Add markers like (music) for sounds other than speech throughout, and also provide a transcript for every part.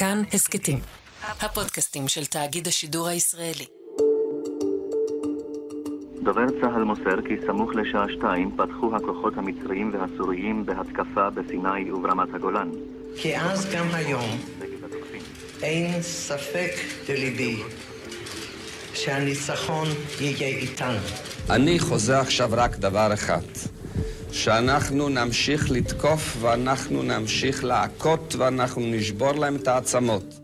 כאן הסכתים, הפודקאסטים של תאגיד השידור הישראלי. דובר צה"ל מוסר כי סמוך לשעה שתיים פתחו הכוחות המצריים והסוריים בהתקפה בסיני וברמת הגולן. כי אז גם היום אין ספק בליבי שהניצחון יהיה איתנו. אני חוזה עכשיו רק דבר אחד, שאנחנו נמשיך לתקוף ואנחנו נמשיך להכות ואנחנו נשבור להם את העצמות.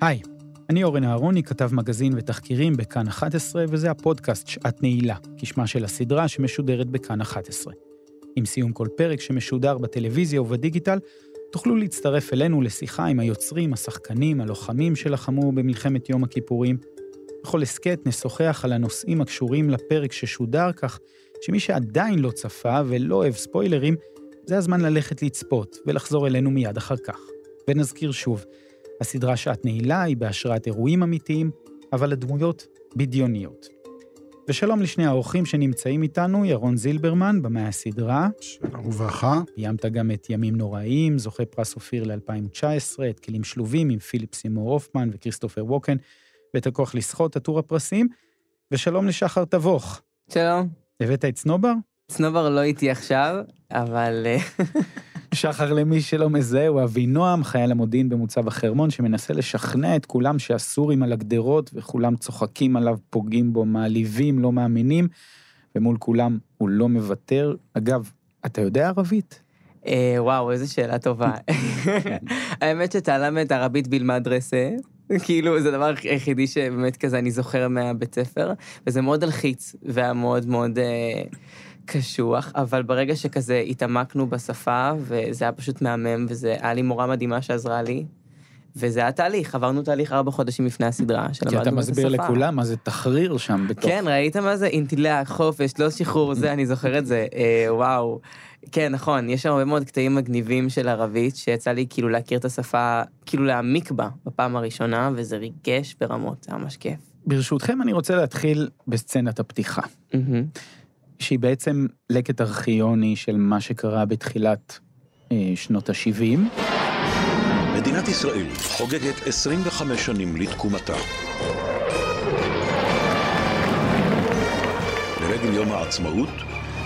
היי, אני אורן אהרוני, כתב מגזין ותחקירים בכאן 11, וזה הפודקאסט שעת נעילה, כשמה של הסדרה שמשודרת בכאן 11. עם סיום כל פרק שמשודר בטלוויזיה ובדיגיטל, תוכלו להצטרף אלינו לשיחה עם היוצרים, השחקנים, הלוחמים שלחמו במלחמת יום הכיפורים. בכל הסכת נשוחח על הנושאים הקשורים לפרק ששודר, כך שמי שעדיין לא צפה ולא אוהב ספוילרים, זה הזמן ללכת לצפות ולחזור אלינו מיד אחר כך. ונזכיר שוב, הסדרה שעת נעילה היא בהשראת אירועים אמיתיים, אבל הדמויות בדיוניות. ושלום לשני האורחים שנמצאים איתנו, ירון זילברמן, במאי הסדרה. שלום וברכה. ביימת גם את ימים נוראים, זוכה פרס אופיר ל-2019, את כלים שלובים עם פיליפ סימור הופמן וכריסטופר ווקן, ואת הכוח לסחוט, עטור הפרסים. ושלום לשחר תבוך. שלום. הבאת את סנובר? סנובר לא איתי עכשיו, אבל... אה, שחר, למי שלא מזהה, הוא אבינועם, חייל המודיעין במוצב החרמון, שמנסה לשכנע את כולם שהסורים על הגדרות, וכולם צוחקים עליו, פוגעים בו, מעליבים, לא מאמינים, ומול כולם הוא לא מוותר. אגב, אתה יודע ערבית? אה, וואו, איזו שאלה טובה. (laughs) האמת שתעלמת ערבית בלמדרסה, כאילו זה הדבר היחידי שבאמת כזה אני זוכר מהבית ספר, וזה מאוד הלחיץ, והיה מאוד מאוד אה, קשוח, אבל ברגע שכזה התעמקנו בשפה, וזה היה פשוט מהמם, וזה היה לי מורה מדהימה שעזרה לי, וזה היה תהליך, עברנו תהליך ארבע חודשים לפני הסדרה, כי אתה שלמדנו את מסביר השפה. לכולם מה זה תחריר שם בתוך... כן, ראית מה זה? אינטילה, חופש, לא שחרור, זה, אני זוכר את זה, אה, וואו. כן, נכון, יש שם הרבה מאוד קטעים מגניבים של ערבית, שיצא לי כאילו להכיר את השפה, כאילו להעמיק בה בפעם הראשונה, וזה ריגש ברמות, זה ממש כיף. ברשותכם, אני רוצה להתחיל בסצנת הפתיחה. שהיא בעצם לקט ארכיוני של מה שקרה בתחילת אה, שנות ה-70. מדינת ישראל חוגגת 25 שנים לתקומתה. לרגל יום העצמאות,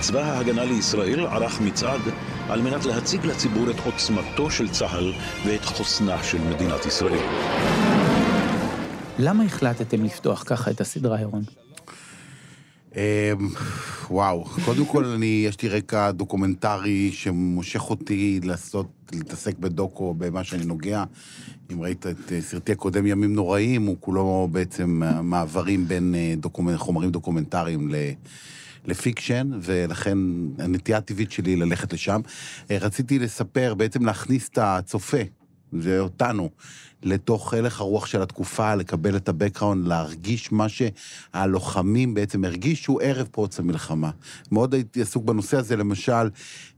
צבא ההגנה לישראל ערך מצעד על מנת להציג לציבור את עוצמתו של צה"ל ואת חוסנה של מדינת ישראל. למה החלטתם לפתוח ככה את הסדרה, ירון? וואו, קודם כל אני, יש לי רקע דוקומנטרי שמושך אותי לעשות, להתעסק בדוקו, במה שאני נוגע. אם ראית את אה, סרטי הקודם ימים נוראים, הוא כולו בעצם מעברים בין אה, דוקומנ... חומרים דוקומנטריים ל... ל fiction, ולכן הנטייה הטבעית שלי ללכת לשם. אה, רציתי לספר, בעצם להכניס את הצופה, זה אותנו, לתוך הלך הרוח של התקופה, לקבל את הבקראונד, להרגיש מה שהלוחמים בעצם הרגישו ערב פרוץ המלחמה. מאוד הייתי עסוק בנושא הזה, למשל,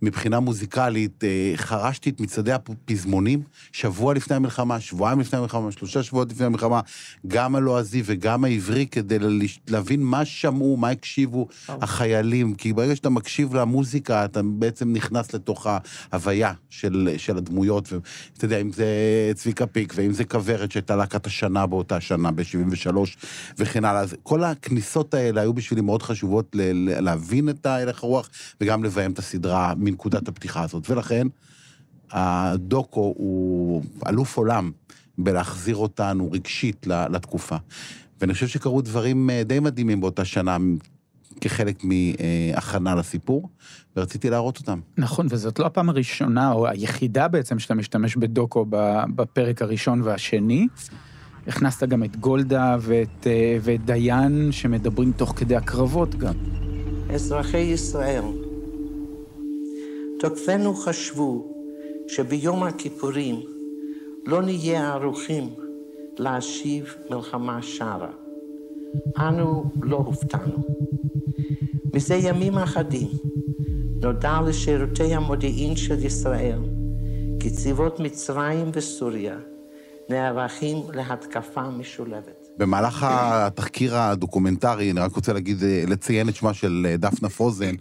מבחינה מוזיקלית, אה, חרשתי את מצעדי הפזמונים שבוע לפני המלחמה, שבועיים לפני המלחמה, שלושה שבועות לפני המלחמה, גם הלועזי וגם העברי, כדי להבין מה שמעו, מה הקשיבו החיילים, כי ברגע שאתה מקשיב למוזיקה, אתה בעצם נכנס לתוך ההוויה של, של הדמויות, ואתה יודע, אם זה צביקה פיק, ואם זה כוורת שהייתה להקת השנה באותה שנה, ב-73, וכן הלאה. כל הכניסות האלה היו בשבילי מאוד חשובות ל- להבין את ההלך הרוח, וגם לביים את הסדרה מנקודת הפתיחה הזאת. ולכן, הדוקו הוא אלוף עולם בלהחזיר אותנו רגשית לתקופה. ואני חושב שקרו דברים אה, די מדהימים באותה שנה, כחלק מהכנה לסיפור, ורציתי להראות אותם. נכון, וזאת לא הפעם הראשונה, או היחידה בעצם, שאתה משתמש בדוקו בפרק הראשון והשני. הכנסת גם את גולדה ואת, אה, ואת דיין, שמדברים תוך כדי הקרבות גם. אזרחי ישראל, תוקפינו חשבו שביום הכיפורים לא נהיה ערוכים להשיב מלחמה שרה. אנו לא הופתענו. מזה ימים אחדים נודע לשירותי המודיעין של ישראל כי צבאות מצרים וסוריה נערכים להתקפה משולבת. במהלך התחקיר הדוקומנטרי, אני רק רוצה להגיד, אה, לציין את שמה של אה, דפנה פוזן,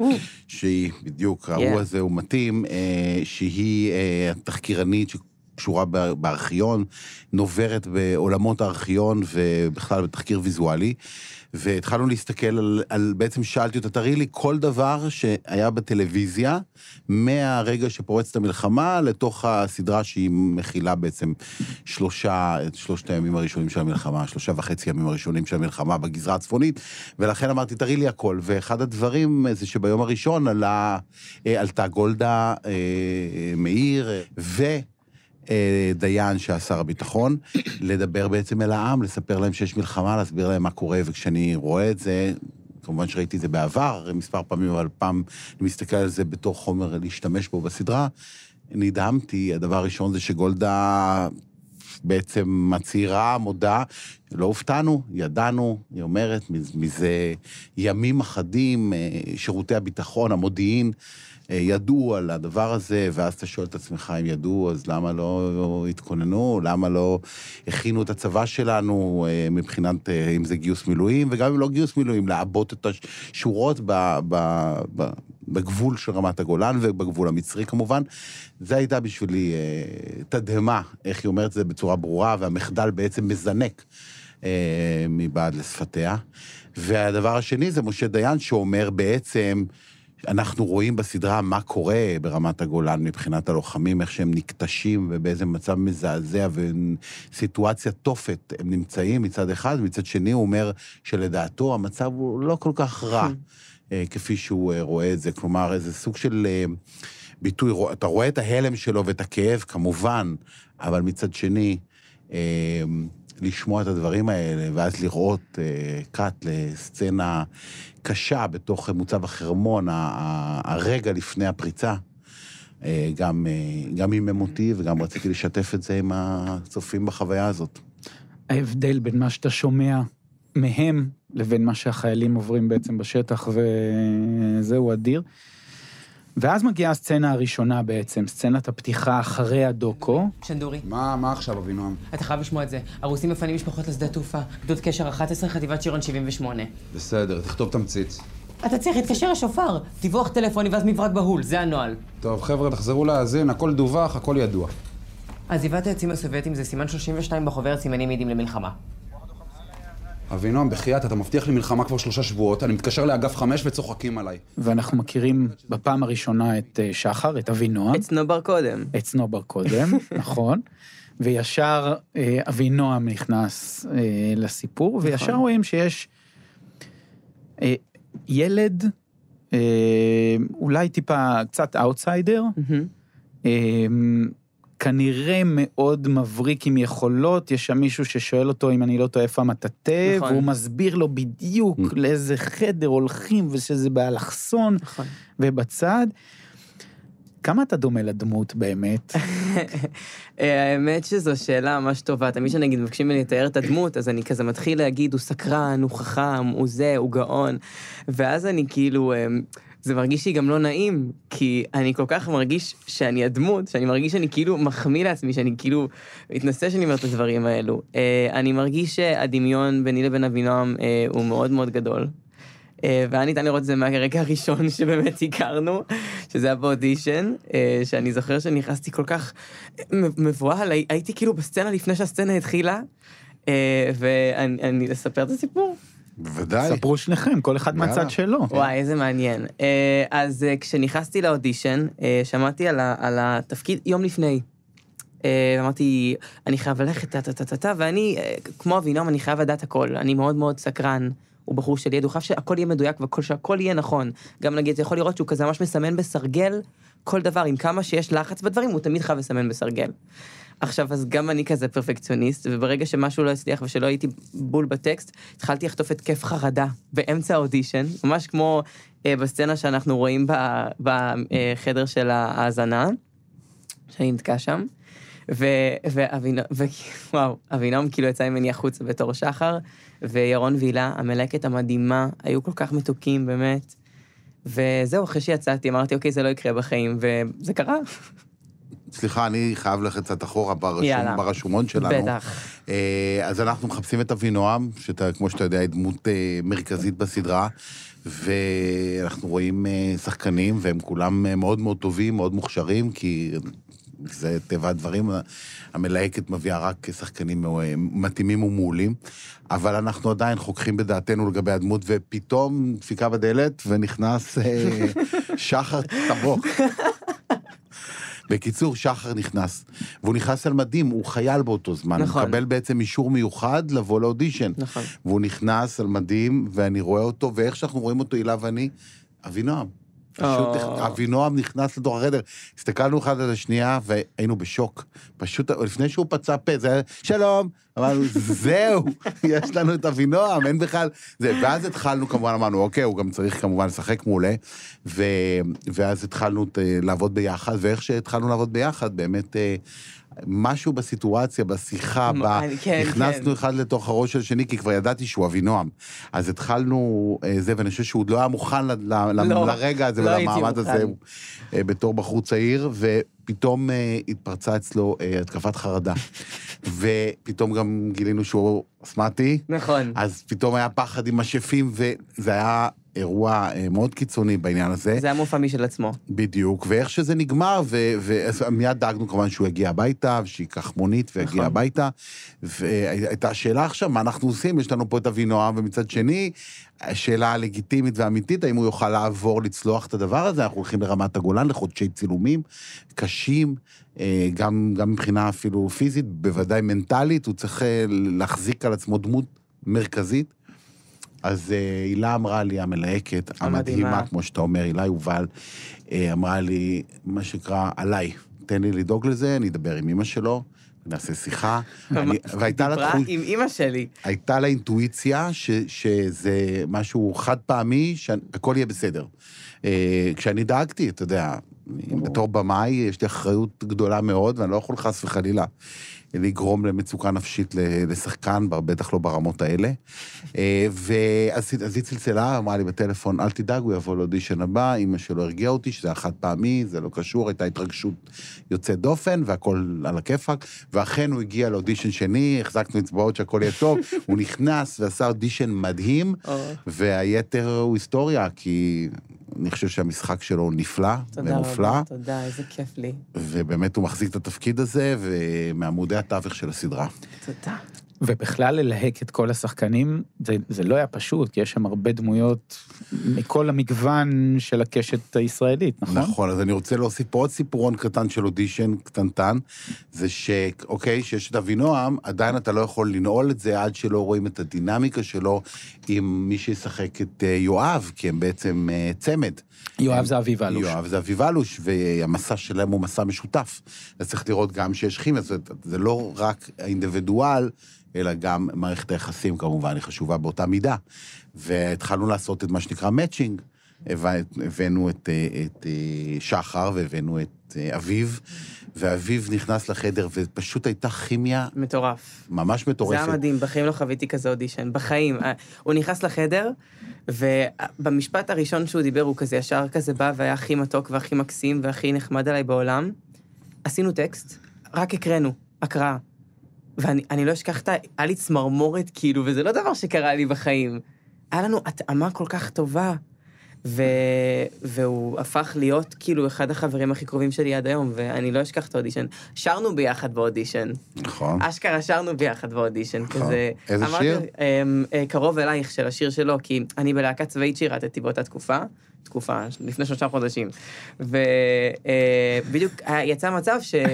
שהיא, בדיוק, ההוא Yeah. הזה הוא מתאים, אה, שהיא התחקירנית קשורה בא- בארכיון, נוברת בעולמות הארכיון ובכלל בתחקיר ויזואלי. והתחלנו להסתכל על, על, בעצם שאלתי אותה, תראי לי כל דבר שהיה בטלוויזיה, מהרגע שפורצת המלחמה לתוך הסדרה שהיא מכילה בעצם שלושה, את שלושת הימים הראשונים של המלחמה, שלושה וחצי ימים הראשונים של המלחמה בגזרה הצפונית, ולכן אמרתי, תראי לי הכל. ואחד הדברים זה שביום הראשון עלה, אה, עלתה גולדה אה, מאיר, ו... אה, דיין שהיה שר הביטחון, לדבר בעצם אל העם, לספר להם שיש מלחמה, להסביר להם מה קורה, וכשאני רואה את זה, כמובן שראיתי את זה בעבר, מספר פעמים, אבל פעם אני מסתכל על זה בתור חומר להשתמש בו בסדרה, נדהמתי, הדבר הראשון זה שגולדה בעצם מצהירה, מודה, לא הופתענו, ידענו, היא אומרת, מז- מזה ימים אחדים, אה, שירותי הביטחון, המודיעין, ידעו על הדבר הזה, ואז אתה שואל את עצמך, אם ידעו, אז למה לא התכוננו? למה לא הכינו את הצבא שלנו אה, מבחינת, אה, אם זה גיוס מילואים, וגם אם לא גיוס מילואים, לעבות את השורות ב, ב, ב, בגבול של רמת הגולן ובגבול המצרי כמובן. זה הייתה בשבילי אה, תדהמה, איך היא אומרת את זה בצורה ברורה, והמחדל בעצם מזנק אה, מבעד לשפתיה. והדבר השני זה משה דיין שאומר בעצם, אנחנו רואים בסדרה מה קורה ברמת הגולן מבחינת הלוחמים, איך שהם נקטשים ובאיזה מצב מזעזע וסיטואציה תופת הם נמצאים מצד אחד, מצד שני הוא אומר שלדעתו המצב הוא לא כל כך רע אה, כפי שהוא אה, רואה את זה. כלומר, איזה סוג של אה, ביטוי, אתה רואה את ההלם שלו ואת הכאב, כמובן, אבל מצד שני, לשמוע את הדברים האלה, ואז לראות אה, קאט לסצנה קשה בתוך מוצב החרמון, ה- ה- הרגע לפני הפריצה. אה, גם, אה, גם הימם אותי וגם רציתי לשתף את זה עם הצופים בחוויה הזאת. ההבדל בין מה שאתה שומע מהם לבין מה שהחיילים עוברים בעצם בשטח, וזהו אדיר. ואז מגיעה הסצנה הראשונה בעצם, סצנת הפתיחה אחרי הדוקו. שנדורי, מה, מה עכשיו, אבינועם? אתה חייב לשמוע את זה. הרוסים מפנים משפחות לשדה תעופה. גדוד קשר 11, חטיבת שירון 78. בסדר, תכתוב תמצית. אתה צריך להתקשר לשופר. דיווח טלפוני ואז מברק בהול, זה הנוהל. טוב, חבר'ה, תחזרו להאזין, הכל דווח, הכל ידוע. עזיבת העצים הסובייטים זה סימן 32 בחוברת סימנים מעידים למלחמה. אבינועם, בחייאת, אתה מבטיח לי מלחמה כבר שלושה שבועות, אני מתקשר לאגף חמש וצוחקים עליי. ואנחנו מכירים בפעם הראשונה את אה, שחר, את אבינועם. את סנובר קודם. את סנובר קודם, (laughs) נכון. וישר אה, אבינועם נכנס אה, לסיפור, וישר רואים שיש ילד, אולי טיפה קצת אאוטסיידר, כנראה מאוד מבריק עם יכולות, יש שם מישהו ששואל אותו אם אני לא טועה איפה המטאטא, נכון. והוא מסביר לו בדיוק לאיזה חדר הולכים ושזה באלכסון נכון. ובצד. כמה אתה דומה לדמות באמת? (laughs) אה, האמת שזו שאלה ממש טובה. תמיד כשנגיד מבקשים ממני לתאר את הדמות, אז אני כזה מתחיל להגיד, הוא סקרן, הוא חכם, הוא זה, הוא גאון. ואז אני כאילו, אה, זה מרגיש לי גם לא נעים, כי אני כל כך מרגיש שאני הדמות, שאני מרגיש שאני כאילו מחמיא לעצמי, שאני כאילו מתנשא שאני אומר את הדברים האלו. אה, אני מרגיש שהדמיון ביני לבין אבינועם אה, הוא מאוד מאוד גדול. אה, והיה ניתן לראות את זה מהרגע הראשון (laughs) שבאמת הכרנו, שזה היה באודישן, שאני זוכר שנכנסתי כל כך מבוהל, הי- הייתי כאילו בסצנה לפני שהסצנה התחילה, ואני אני אספר את הסיפור. בוודאי. ספרו שניכם, כל אחד יאללה. מהצד שלו. וואי, איזה מעניין. אה, אז אה, כשנכנסתי לאודישן, אה, שמעתי על ה- על התפקיד יום לפני. אמרתי, אני חייב ללכת, טה-טה-טה-טה, ואני, כמו אבינועם, אני חייב לדעת הכל. אני מאוד מאוד סקרן. הוא בחור של יד, הוא חייב שהכל יהיה מדויק ושהכל יהיה נכון. גם נגיד, אתה יכול לראות שהוא כזה ממש מסמן בסרגל כל דבר, עם כמה שיש לחץ בדברים, הוא תמיד חייב לסמן בסרגל. עכשיו, אז גם אני כזה פרפקציוניסט, וברגע שמשהו לא הצליח ושלא הייתי בול בטקסט, התחלתי לחטוף התקף חרדה באמצע האודישן, ממש כמו אה, בסצנה שאנחנו רואים בחדר של ההאזנה, שאני נתקע שם. ו- ואבינועם, ו- (laughs) וואו, אבינועם כאילו יצא ממני החוצה בתור שחר, וירון וילה, המלקת המדהימה, היו כל כך מתוקים, באמת. וזהו, אחרי שיצאתי, אמרתי, אוקיי, זה לא יקרה בחיים, וזה קרה. סליחה, אני חייב ללכת קצת אחורה ברשום, יאללה. ברשומון שלנו. בטח. אה, אז אנחנו מחפשים את אבינועם, שכמו שאתה יודע, היא דמות אה, מרכזית בסדרה, ואנחנו רואים אה, שחקנים, והם כולם מאוד מאוד טובים, מאוד מוכשרים, כי זה טבע הדברים. המלהקת מביאה רק שחקנים מתאימים ומעולים, אבל אנחנו עדיין חוככים בדעתנו לגבי הדמות, ופתאום דפיקה בדלת ונכנס שחר טבוק. (laughs) בקיצור, שחר נכנס, והוא נכנס על מדים, הוא חייל באותו זמן. נכון. הוא מקבל בעצם אישור מיוחד לבוא לאודישן. נכון. והוא נכנס על מדים, ואני רואה אותו, ואיך שאנחנו רואים אותו, הילה ואני, אבינועם. פשוט או. אבינועם נכנס לתוך החדר. הסתכלנו אחד על השנייה והיינו בשוק. פשוט, לפני שהוא פצע פה, זה היה, שלום, אמרנו, זהו, (laughs) יש לנו את אבינועם, אין בכלל... זה, ואז התחלנו, כמובן, אמרנו, אוקיי, הוא גם צריך כמובן לשחק מעולה, ו, ואז התחלנו אה, לעבוד ביחד, ואיך שהתחלנו לעבוד ביחד, באמת... אה, משהו בסיטואציה, בשיחה, ב... אני- כן, נכנסנו כן. אחד לתוך הראש של השני, כי כבר ידעתי שהוא אבינועם. אז התחלנו אה, זה, ואני חושב שהוא עוד לא היה מוכן ל- ל- לא, לרגע הזה לא ולמעמד. הזה אה, בתור בחור צעיר, ופתאום אה, התפרצה אצלו אה, התקפת חרדה. ופתאום גם גילינו שהוא אסמטי, נכון. אז פתאום היה פחד עם השפים, וזה היה אירוע אה, מאוד קיצוני בעניין הזה. זה היה מופע משל עצמו. בדיוק, ואיך שזה נגמר, ומיד דאגנו כמובן שהוא יגיע הביתה, שייקח מונית ויגיע נכון. הביתה. והייתה השאלה עכשיו, מה אנחנו עושים? יש לנו פה את אבינועם, ומצד שני, השאלה הלגיטימית והאמיתית, האם הוא יוכל לעבור, לצלוח את הדבר הזה? אנחנו הולכים לרמת הגולן לחודשי צילומים קשים, אה, גם, גם מבחינה אפילו פיזית, בוודאי מנטלית, הוא צריך אה, להחזיק על עצמו דמות מרכזית. אז אה, הילה אמרה לי, המלהקת, המדהימה. כמו שאתה אומר, הילה יובל, אה, אמרה לי, מה שנקרא, עליי, תן לי לדאוג לזה, אני אדבר עם אמא שלו, נעשה שיחה. אני- והייתה לה דיברה עם אימא שלי. הייתה לה אינטואיציה ש, שזה משהו חד פעמי, שהכל יהיה בסדר. אה, כשאני דאגתי, אתה יודע, בתור במאי יש לי אחריות גדולה מאוד, ואני לא יכול חס וחלילה לגרום למצוקה נפשית לשחקן, בטח לא ברמות האלה. אה, ואז אז היא צלצלה, אמרה לי בטלפון, אל תדאג, הוא יבוא לאודישן הבא, אמא שלו הרגיעה אותי, שזה היה חד פעמי, זה לא קשור, הייתה התרגשות יוצאת דופן, והכל על הכיפאק, ואכן הוא הגיע לאודישן שני, החזקנו אצבעות שהכל יהיה טוב, (laughs) הוא נכנס ועשה אודישן מדהים, או, והיתר הוא היסטוריה, כי אני חושב שהמשחק שלו הוא נפלא תודה ומופלא, רבה, תודה, איזה כיף לי. ובאמת הוא מחזיק את התפקיד הזה, ומעמודי התווך של הסדרה. תודה. ובכלל ללהק את כל השחקנים, זה, זה לא היה פשוט, כי יש שם הרבה דמויות מכל המגוון של הקשת הישראלית, נכון? נכון, אז אני רוצה להוסיף פה עוד סיפורון קטן של אודישן קטנטן, זה שאוקיי, שיש את אבינועם, עדיין אתה לא יכול לנעול את זה עד שלא רואים את הדינמיקה שלו עם מי שישחק את אה, יואב, כי הם בעצם אה, צמד. יואב זה אביב אלוש. יואב זה אביב אלוש, והמסע שלהם הוא מסע משותף. אז צריך לראות גם שיש כימיה, זאת אומרת, זה לא רק האינדיבידואל, אלא גם מערכת היחסים כמובן, היא חשובה באותה מידה. והתחלנו לעשות את מה שנקרא מאצ'ינג. הבאנו את, אה, את אה, שחר והבאנו את אה, אביב, ואביב נכנס לחדר ופשוט הייתה כימיה מטורף. ממש זה מטורפת. היה מדהים, בחיים לא חוויתי כזה אודישן, בחיים. הוא נכנס לחדר, ובמשפט הראשון שהוא דיבר, הוא כזה ישר כזה בא והיה הכי מתוק והכי מקסים והכי נחמד עליי בעולם. עשינו טקסט, רק הקראנו, הקראה. ואני אני לא אשכח את ה... היה לי צמרמורת, כאילו, וזה לא דבר שקרה לי בחיים. היה לנו התאמה כל כך טובה. ו... והוא הפך להיות כאילו אחד החברים הכי קרובים שלי עד היום, ואני לא אשכח את האודישן. שרנו ביחד באודישן. נכון. אשכרה שרנו ביחד באודישן, כזה... איזה אמרתי, שיר? אמ, אה, קרוב אלייך של השיר שלו, כי אני בלהקה צבאית שירתתי באותה תקופה, תקופה, לפני שלושה חודשים. ובדיוק יצא מצב ש... (laughs)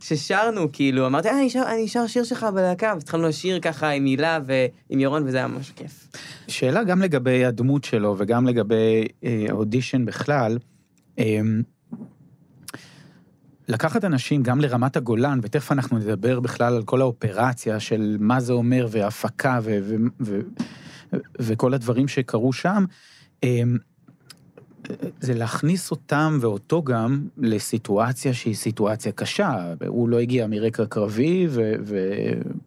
ששרנו, כאילו, אמרתי, אה, אני שר- אני שר שיר שלך בלהקה, והתחלנו לשיר ככה עם הילה ועם ירון, וזה היה ממש כיף. שאלה גם לגבי הדמות שלו וגם לגבי אה, האודישן בכלל. אה, לקחת אנשים גם לרמת הגולן, ותכף אנחנו נדבר בכלל על כל האופרציה של מה זה אומר והפקה ו- ו- ו- וכל הדברים שקרו שם, אה, זה להכניס אותם ואותו גם לסיטואציה שהיא סיטואציה קשה. הוא לא הגיע מרקע קרבי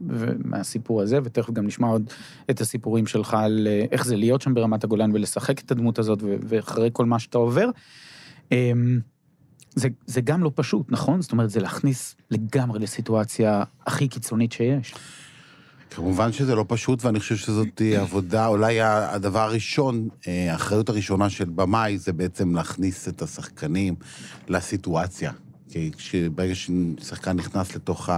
ומהסיפור הזה, ותכף גם נשמע עוד את הסיפורים שלך על אה, איך זה להיות שם ברמת הגולן ולשחק את הדמות הזאת ואחרי כל מה שאתה עובר. אמ, זה, זה גם לא פשוט, נכון? זאת אומרת, זה להכניס לגמרי לסיטואציה הכי קיצונית שיש. כמובן שזה לא פשוט, ואני חושב שזאת עבודה, אולי הדבר הראשון, אה, האחריות הראשונה של במאי, זה בעצם להכניס את השחקנים לסיטואציה. כי ברגע ששחקן נכנס לתוך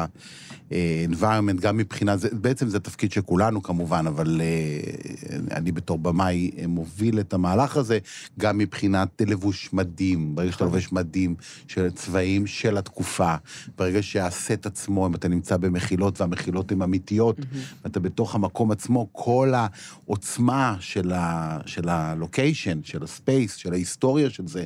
ה-environment, גם מבחינה, זה, בעצם זה תפקיד של כולנו כמובן, אבל אה, אני בתור במאי אה, מוביל את המהלך הזה, גם מבחינת לבוש מדים, ברגע שאתה לובש מדים של צבעים של התקופה, ברגע שהסט עצמו, אם אתה נמצא במחילות והמחילות הן אמיתיות, ואתה בתוך המקום עצמו, כל העוצמה של, ה, של ה location, של ה space, של ההיסטוריה של זה,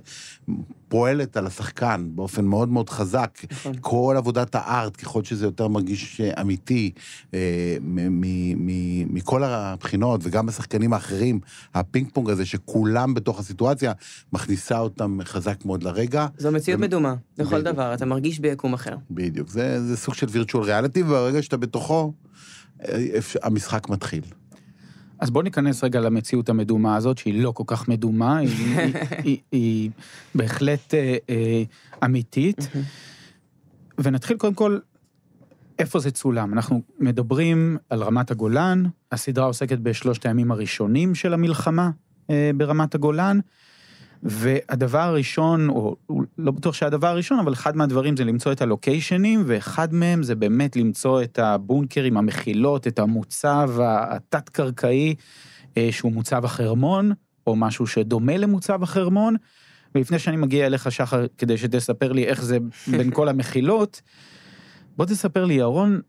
פועלת על השחקן באופן מאוד מאוד חזק. נכון. כל עבודת ה art, ככל שזה יותר מרגיש אה, אמיתי, אה, מ- מ- מ- מכל הבחינות, וגם השחקנים האחרים, הפינג פונג הזה, שכולם בתוך הסיטואציה, מכניסה אותם חזק מאוד לרגע. זו מציאות מדומה, לכל. דבר, אתה מרגיש ביקום אחר. בדיוק, זה, זה סוג של וירטואל ריאליטי, וברגע שאתה בתוכו, אה, המשחק מתחיל. אז בואו ניכנס רגע למציאות המדומה הזאת, שהיא לא כל כך מדומה, היא, היא, היא, (laughs) היא בהחלט אה, אה, אמיתית. ונתחיל קודם כל, איפה זה צולם? אנחנו מדברים על רמת הגולן, הסדרה עוסקת בשלושת הימים הראשונים של המלחמה אה, ברמת הגולן, והדבר הראשון, או לא בטוח שהדבר הראשון, אבל אחד מהדברים זה למצוא את הלוקיישנים, ואחד מהם זה באמת למצוא את הבונקרים, המחילות, את המוצב התת-קרקעי, אה, שהוא מוצב החרמון, או משהו שדומה למוצב החרמון. ולפני שאני מגיע אליך, שחר, כדי שתספר לי איך זה בין (laughs) כל המחילות, בוא תספר לי, ירון,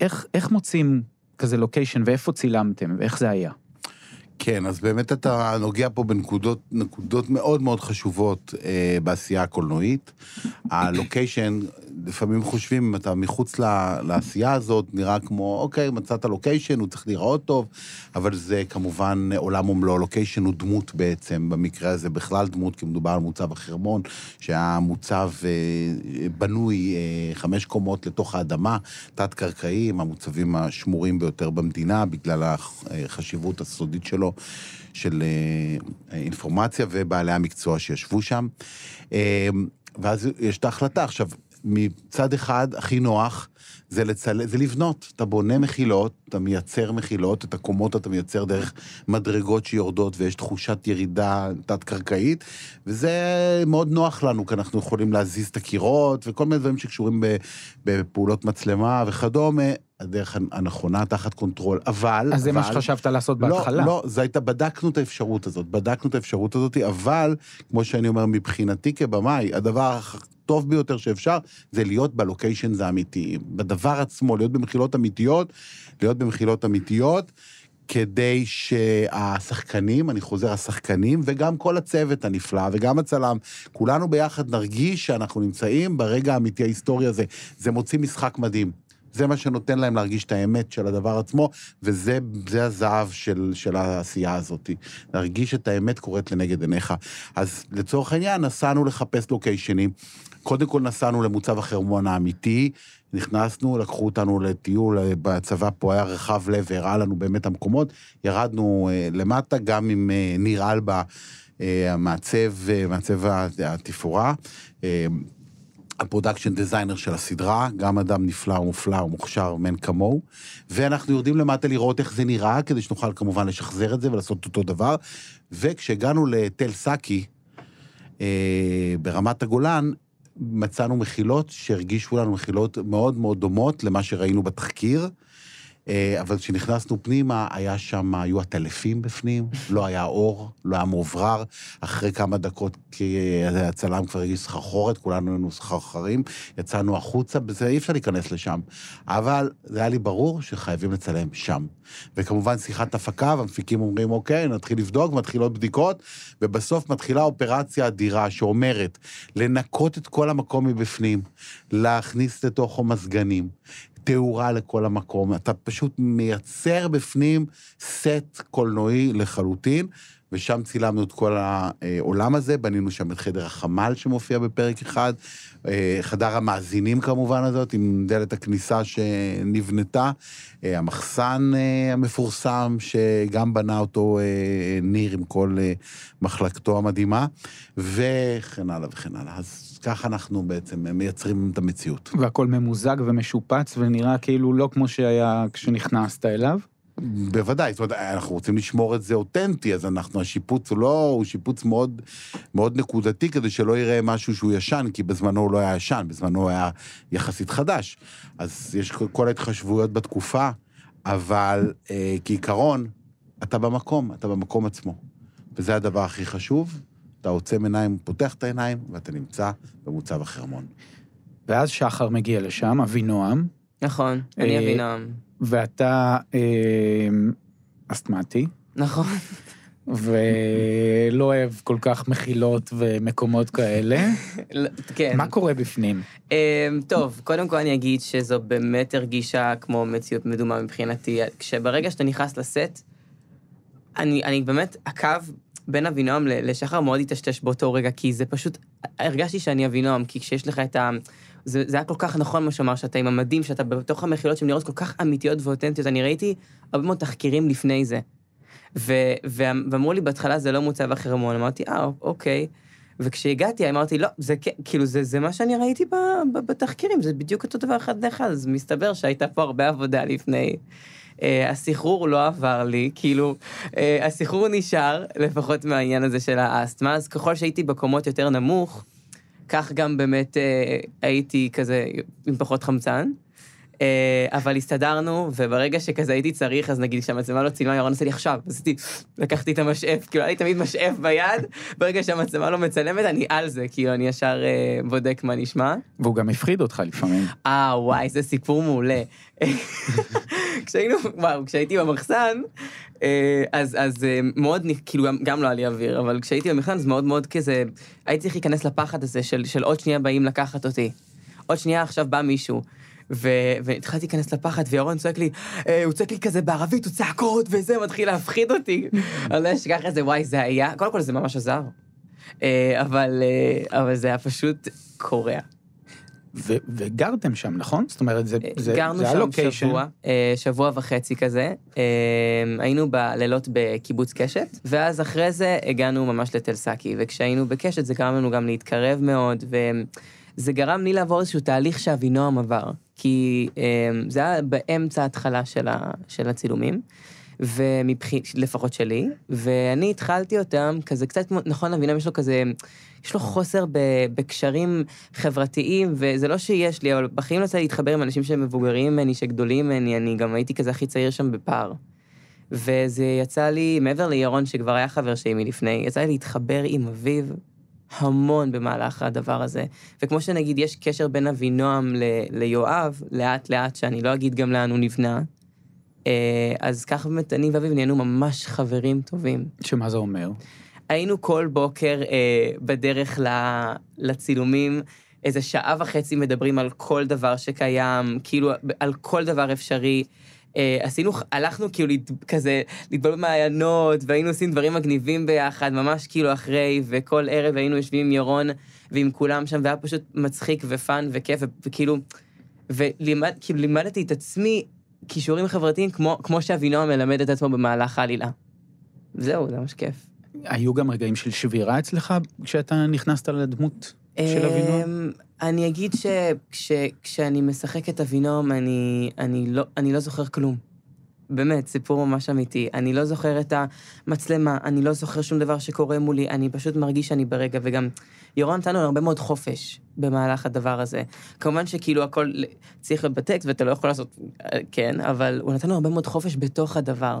איך, איך מוצאים כזה לוקיישן ואיפה צילמתם ואיך זה היה? כן, אז באמת אתה נוגע פה בנקודות נקודות מאוד מאוד חשובות אה, בעשייה הקולנועית. הלוקיישן, לפעמים חושבים, אם אתה מחוץ ל- לעשייה הזאת, נראה כמו, אוקיי, מצאת לוקיישן, הוא צריך להיראות טוב, אבל זה כמובן עולם ומלואו. לוקיישן הוא דמות בעצם, במקרה הזה בכלל דמות, כי מדובר על מוצב החרמון, שהיה מוצב אה, בנוי אה, חמש קומות לתוך האדמה, תת-קרקעי, המוצבים השמורים ביותר במדינה, בגלל החשיבות הסודית שלו. של אה, אינפורמציה ובעלי המקצוע שישבו שם. אה, ואז יש את ההחלטה. עכשיו, מצד אחד, הכי נוח זה, לצל... זה לבנות. אתה בונה מחילות, אתה מייצר מחילות, את הקומות אתה מייצר דרך מדרגות שיורדות ויש תחושת ירידה תת-קרקעית, וזה מאוד נוח לנו, כי אנחנו יכולים להזיז את הקירות וכל מיני דברים שקשורים. בפעולות מצלמה וכדומה. הדרך הנכונה תחת control, אבל... אז זה מה אבל- שחשבת לעשות בהתחלה. לא, לא, זה הייתה, בדקנו את האפשרות הזאת, בדקנו את האפשרות הזאת, אבל, כמו שאני אומר, מבחינתי כבמאי, הדבר הטוב ביותר שאפשר, זה להיות ב locations האמיתיים. בדבר עצמו, להיות במחילות אמיתיות, להיות במחילות אמיתיות, כדי שהשחקנים, אני חוזר, השחקנים, וגם כל הצוות הנפלא, וגם הצלם, כולנו ביחד נרגיש שאנחנו נמצאים ברגע האמיתי ההיסטורי הזה. זה מוציא משחק מדהים. זה מה שנותן להם להרגיש את האמת של הדבר עצמו, וזה זה הזהב של, של העשייה הזאת. להרגיש את האמת קורית לנגד עיניך. אז לצורך העניין, נסענו לחפש לוקיישנים. קודם כל נסענו למוצב החרמון האמיתי, נכנסנו, לקחו אותנו לטיול, בצבא פה היה רחב לב והראה לנו באמת המקומות, ירדנו אה, למטה, גם עם אה, ניר אלבה, אה, המעצב, מעצב התפאורה. ה production designer של הסדרה, גם אדם נפלא ומופלא ומוכשר מאין כמוהו, ואנחנו יורדים למטה לראות איך זה נראה, כדי שנוכל כמובן לשחזר את זה ולעשות אותו דבר. וכשהגענו לתל סאקי, אה, ברמת הגולן, מצאנו מחילות שהרגישו לנו מחילות מאוד מאוד דומות למה שראינו בתחקיר. אה, אבל כשנכנסנו פנימה, היה שם, היו עטלפים בפנים, (laughs) לא היה אור, לא היה מאוורר. אחרי כמה דקות, כי הצלם כבר הרגיש סחרחורת, כולנו היינו סחרחרים, יצאנו החוצה, וזה אי אפשר להיכנס לשם. אבל זה היה לי ברור שחייבים לצלם שם. וכמובן שיחת הפקה, והמפיקים אומרים, אוקיי, נתחיל לבדוק, מתחילות בדיקות, ובסוף מתחילה אופרציה אדירה שאומרת, לנקות את כל המקום מבפנים, להכניס לתוכו מזגנים, תאורה לכל המקום, אתה פשוט מייצר בפנים סט קולנועי לחלוטין, ושם צילמנו את כל העולם הזה, בנינו שם את חדר החמ"ל שמופיע בפרק אחד, אה, חדר המאזינים כמובן הזאת, עם דלת הכניסה שנבנתה, אה, המחסן אה, המפורסם, שגם בנה אותו ניר עם כל מחלקתו המדהימה, וכן הלאה וכן הלאה. אז ככה אנחנו בעצם מייצרים את המציאות. והכל ממוזג ומשופץ ונראה כאילו לא כמו שהיה כשנכנסת אליו. בוודאי, זאת אומרת, אנחנו רוצים לשמור את זה אותנטי, אז אנחנו, השיפוץ הוא לא, הוא שיפוץ מאוד, מאוד נקודתי, כדי שלא יראה משהו שהוא ישן, כי בזמנו הוא לא היה ישן, בזמנו הוא היה יחסית חדש. אז יש כל ההתחשבויות בתקופה, אבל אה, כעיקרון, אתה במקום, אתה במקום עצמו. וזה הדבר הכי חשוב, אתה עוצם עיניים, פותח את העיניים, ואתה נמצא במוצב החרמון. ואז שחר מגיע לשם, אבינועם, נכון, אני אה, אבינועם. ואתה אה, אסתמטי, נכון. ולא אוהב כל כך מחילות ומקומות כאלה. לא, כן. מה קורה בפנים? אמ, טוב, קודם כל אני אגיד שזו באמת הרגישה כמו מציאות מדומה מבחינתי. כשברגע שאתה נכנס לסט, אני, אני באמת, הקו בין אבינועם לשחר מאוד היטשטש באותו רגע, כי זה פשוט, הרגשתי שאני אבינועם, כי כשיש לך את ה... זה, זה היה כל כך נכון מה שאמר, שאתה עם המדים, שאתה בתוך המחילות שהן נראות כל כך אמיתיות ואותנטיות. אני ראיתי הרבה מאוד תחקירים לפני זה. ו, ו, ואמרו לי בהתחלה זה לא מוצב החרמון, אמרתי, אה, אוקיי. וכשהגעתי אמרתי, לא, זה כן, כאילו, זה, זה מה שאני ראיתי ב, ב, בתחקירים, זה בדיוק אותו דבר אחד לאחד, אז מסתבר שהייתה פה הרבה עבודה לפני. Uh, הסחרור לא עבר לי, כאילו, uh, הסחרור נשאר, לפחות מהעניין הזה של האסתמה, אז ככל שהייתי בקומות יותר נמוך, כך גם באמת uh, הייתי כזה עם פחות חמצן. Uh, אבל הסתדרנו, וברגע שכזה הייתי צריך, אז נגיד כשהמצלמה לא צילמה, ירון עושה לי עכשיו, עשיתי, לקחתי את המשאף, כאילו היה לי תמיד משאף ביד, ברגע שהמצלמה לא מצלמת, אני על זה, כאילו אני ישר uh, בודק מה נשמע. והוא גם הפחיד אותך לפעמים. אה, וואי, זה סיפור מעולה. (laughs) כשהיינו, וואו, כשהייתי במחסן, אה, אז, אז אה, מאוד, כאילו, גם, גם לא היה לי אוויר, אבל כשהייתי במחסן, אז מאוד מאוד כזה, הייתי צריך להיכנס לפחד הזה של, של עוד שנייה באים לקחת אותי. עוד שנייה עכשיו בא מישהו. ו- והתחלתי להיכנס לפחד, וירון צועק לי, אה, הוא צועק לי כזה בערבית, הוא צעקות וזה, מתחיל להפחיד אותי. (laughs) אני לא אשכח את זה, וואי, זה היה, קודם כל זה ממש עזר. אה, אבל, אה, אבל זה היה פשוט קורע. ו- וגרתם שם, נכון? זאת אומרת, זה, זה, גרנו זה שם הלוקיישן. שבוע, שבוע וחצי כזה. היינו בלילות בקיבוץ קשת, ואז אחרי זה הגענו ממש לתל סאקי, וכשהיינו בקשת זה גרם לנו גם להתקרב מאוד, וזה גרם לי לעבור איזשהו תהליך שאבינועם עבר, כי אה, זה היה באמצע ההתחלה של, ה, של הצילומים. ומבחין, לפחות שלי, ואני התחלתי אותם כזה קצת, נכון, אבינועם יש לו כזה, יש לו חוסר ב, בקשרים חברתיים, וזה לא שיש לי, אבל בחיים לא יצא להתחבר עם אנשים שהם מבוגרים ממני, שגדולים ממני, אני גם הייתי כזה הכי צעיר שם בפער. וזה יצא לי, מעבר לירון שכבר היה חבר שלי מלפני, יצא לי להתחבר עם אביו המון במהלך הדבר הזה. וכמו שנגיד, יש קשר בין אבינועם ל- ליואב, לאט לאט, שאני לא אגיד גם לאן הוא נבנה, אה, אז ככה באמת אני ואביב נהיינו ממש חברים טובים. שמה זה אומר? היינו כל בוקר אה, בדרך ל, לצילומים, איזה שעה וחצי מדברים על כל דבר שקיים, כאילו על כל דבר אפשרי. אה, עשינו, הלכנו כאילו לת, כזה לטבול במעיינות, והיינו עושים דברים מגניבים ביחד, ממש כאילו אחרי, וכל ערב היינו יושבים עם ירון ועם כולם שם, והיה פשוט מצחיק ופאן וכיף, וכאילו, ולימד, כאילו לימדתי את עצמי כישורים חברתיים כמו, כמו שאבינועם מלמד את עצמו במהלך העלילה. זהו, זה ממש כיף. היו גם רגעים של שבירה אצלך כשאתה נכנסת לדמות של אבינועם? אמ, אני אגיד שכשאני משחק את אבינועם, אני, אני, לא, אני לא זוכר כלום. באמת, סיפור ממש אמיתי. אני לא זוכר את המצלמה, אני לא זוכר שום דבר שקורה מולי, אני פשוט מרגיש שאני ברגע, וגם ירון נתן לנו הרבה מאוד חופש במהלך הדבר הזה. כמובן שכאילו הכל צריך להיות בטקסט, ואתה לא יכול לעשות, אה, כן, אבל הוא נתן לנו הרבה מאוד חופש בתוך הדבר.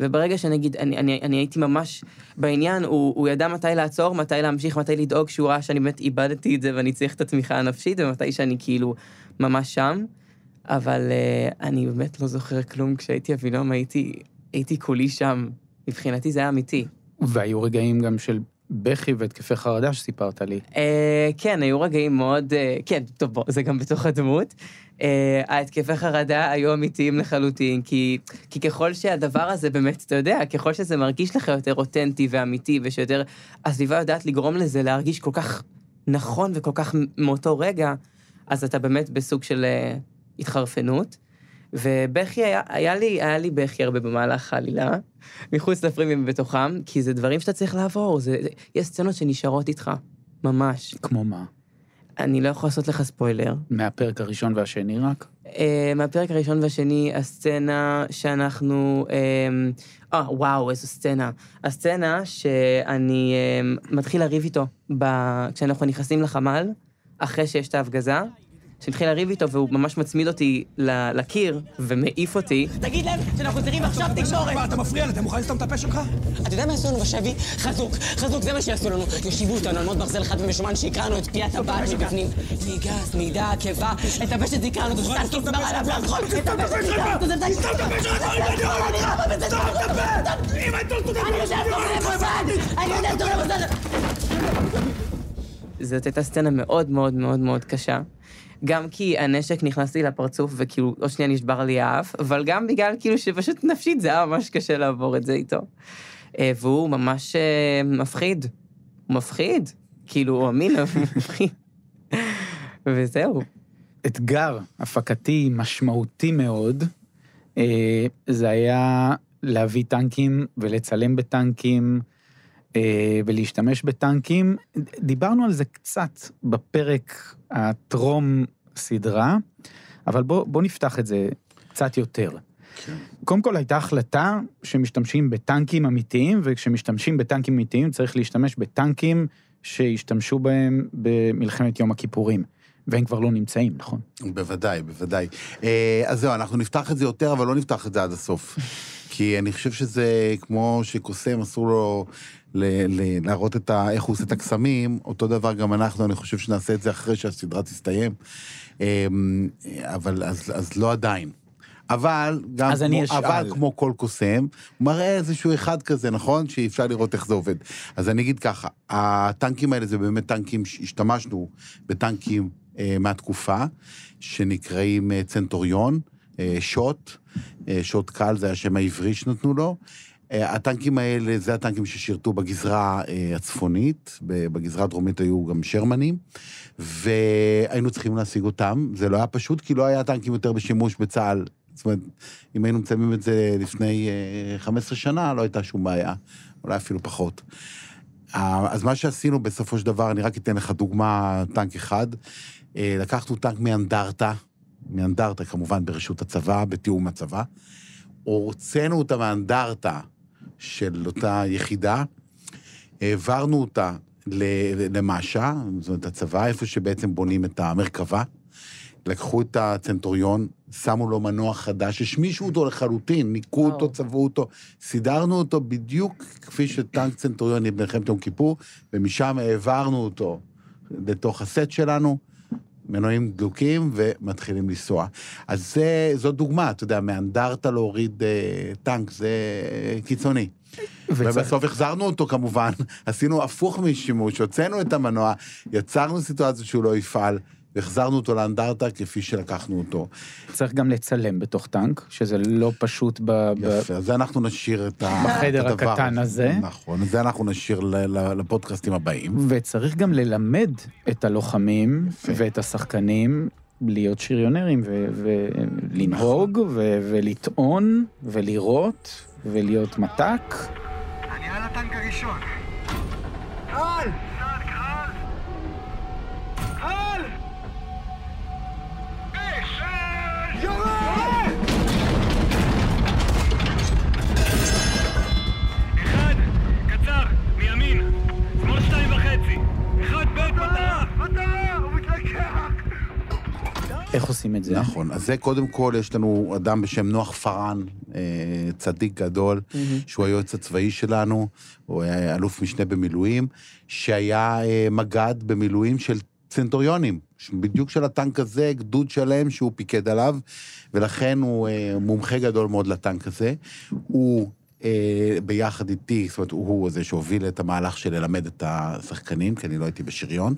וברגע שנגיד, אני, אני, אני הייתי ממש בעניין, הוא, הוא ידע מתי לעצור, מתי להמשיך, מתי לדאוג, שהוא ראה שאני באמת איבדתי את זה ואני צריך את התמיכה הנפשית, ומתי שאני כאילו ממש שם. אבל uh, אני באמת לא זוכר כלום, כשהייתי אבינועם הייתי, הייתי כולי שם. מבחינתי זה היה אמיתי. והיו רגעים גם של בכי והתקפי חרדה שסיפרת לי. Uh, כן, היו רגעים מאוד, uh, כן, טוב, בוא, זה גם בתוך הדמות. Uh, ההתקפי חרדה היו אמיתיים לחלוטין, כי, כי ככל שהדבר הזה באמת, אתה יודע, ככל שזה מרגיש לך יותר אותנטי ואמיתי, ושיותר הסביבה יודעת לגרום לזה להרגיש כל כך נכון וכל כך מאותו רגע, אז אתה באמת בסוג של התחרפנות. ובכי היה, היה לי, היה לי בכי הרבה במהלך העלילה, מחוץ לפרימים ובתוכם, כי זה דברים שאתה צריך לעבור, זה, זה, יש סצנות שנשארות איתך, ממש. כמו מה? אני לא יכול לעשות לך ספוילר. מהפרק הראשון והשני רק? אה, מהפרק הראשון והשני, הסצנה שאנחנו... אה, אה, וואו, איזו סצנה. הסצנה שאני אה, מתחיל לריב איתו ב... כשאנחנו נכנסים לחמ"ל, אחרי שיש את ההפגזה, שהתחיל לריב איתו והוא ממש מצמיד אותי לקיר ומעיף אותי. תגיד להם שאנחנו צריכים עכשיו תקשורת! מה, אתה מפריע לי? אתה מוכן לסתום את הפה שלך? אתה יודע מה יעשו לנו בשבי? חזוק, חזוק, זה מה שיעשו לנו. יושיבו אותנו על מוד ברזל חד ומשומן שיקרענו את פי הטבעת מבפנים. מי גס, מידה, קיבה, את הפה שזיכרנו, את הסטן כיסבר עליו לאכול, את הפה שזיכרנו, את הסטן סתום את הפה שלך, אני יודע! סתום את הפה! אם! אני יודע טוב למוסד! זאת הייתה סצנה מאוד מאוד מאוד מאוד קשה. גם כי הנשק נכנס לי לפרצוף וכאילו עוד שנייה נשבר לי האף, אבל גם בגלל כאילו שפשוט נפשית זה היה ממש קשה לעבור את זה איתו. אה, והוא ממש אה, מפחיד. הוא מפחיד. כאילו, הוא אמין, אבל מפחיד. וזהו. אתגר הפקתי משמעותי מאוד, אה, זה היה להביא טנקים ולצלם בטנקים ולהשתמש בטנקים. דיברנו על זה קצת בפרק הטרום סדרה, אבל בוא, בוא נפתח את זה קצת יותר. קודם כל הייתה החלטה שמשתמשים בטנקים אמיתיים, וכשמשתמשים בטנקים אמיתיים צריך להשתמש בטנקים שהשתמשו בהם במלחמת יום הכיפורים. והם כבר לא נמצאים, נכון? בוודאי, בוודאי. אה, אז זהו, אנחנו נפתח את זה יותר, אבל לא נפתח את זה עד הסוף. (laughs) כי אני חושב שזה כמו שקוסם, אסור לו ל- ל- להראות את ה... איך הוא עושה את הקסמים, אותו דבר גם אנחנו, אני חושב שנעשה את זה אחרי שהסדרה תסתיים. אה, אבל אז, אז לא עדיין. אבל גם אז אני כמו, אשאל. אבל כמו כל קוסם, מראה איזשהו אחד כזה, נכון? שאפשר לראות איך זה עובד. אז אני אגיד ככה, הטנקים האלה זה באמת טנקים, השתמשנו בטנקים אה, מהתקופה, שנקראים אה, צנטוריון, אה, שוט, אה, שוט קל, זה השם העברי שנתנו לו. אה, הטנקים האלה, זה הטנקים ששירתו בגזרה אה, הצפונית, בגזרה הדרומית היו גם שרמנים, והיינו צריכים להשיג אותם. זה לא היה פשוט, כי לא היה טנקים יותר בשימוש בצה"ל. זאת אומרת, אם היינו מצלמים את זה לפני אה, 15 שנה, לא הייתה שום בעיה, אולי אפילו פחות. אה, אז מה שעשינו בסופו של דבר, אני רק אתן לך דוגמה, טנק אחד. אה, לקחנו טנק מאנדרטה, מאנדרטה כמובן ברשות הצבא, בתיאום הצבא. הוצאנו אותה מאנדרטה של אותה יחידה, העברנו אותה למאשה, זאת אומרת הצבא, איפה שבעצם בונים את המרכבה. לקחו את הצנטוריון, שמו לו מנוע חדש, השמישו אותו לחלוטין, ניקו אותו, צבעו אותו, סידרנו אותו בדיוק כפי שטנק צנטוריון במלחמת יום כיפור, ומשם העברנו אותו לתוך הסט שלנו, מנועים דלוקים ומתחילים לנסוע. אז זה, זו דוגמה, אתה יודע, מאנדרטה להוריד אה, טנק, זה קיצוני. וצריך- ובסוף החזרנו אותו כמובן, (laughs) עשינו הפוך משימוש, הוצאנו את המנוע, יצרנו סיטואציה שהוא לא יפעל, והחזרנו אותו לאנדרטה כפי שלקחנו אותו. צריך גם לצלם בתוך טנק, שזה לא פשוט ב... יפה, אז זה אנחנו נשאיר את ה- בחדר הדבר הקטן הזה. נכון, זה אנחנו נשאיר לפודקאסטים הבאים. וצריך גם ללמד את הלוחמים ואת השחקנים להיות שריונרים ולנהוג ו- ולטעון ולירות ולהיות מת"ק. אני על הטנק הראשון. קהל! קהל! קהל! איך עושים את זה? נכון, אז זה קודם כל, יש לנו אדם בשם נוח פארן, אה, צדיק גדול, שהוא היועץ הצבאי שלנו, הוא היה אלוף משנה במילואים, שהיה אה, מג"ד במילואים של צנטוריונים, בדיוק של הטנק הזה, גדוד שלם שהוא פיקד עליו, ולכן הוא אה, מומחה גדול מאוד לטנק הזה. הוא אה, ביחד איתי, זאת אומרת, הוא זה שהוביל את המהלך של ללמד את השחקנים, כי אני לא הייתי בשריון,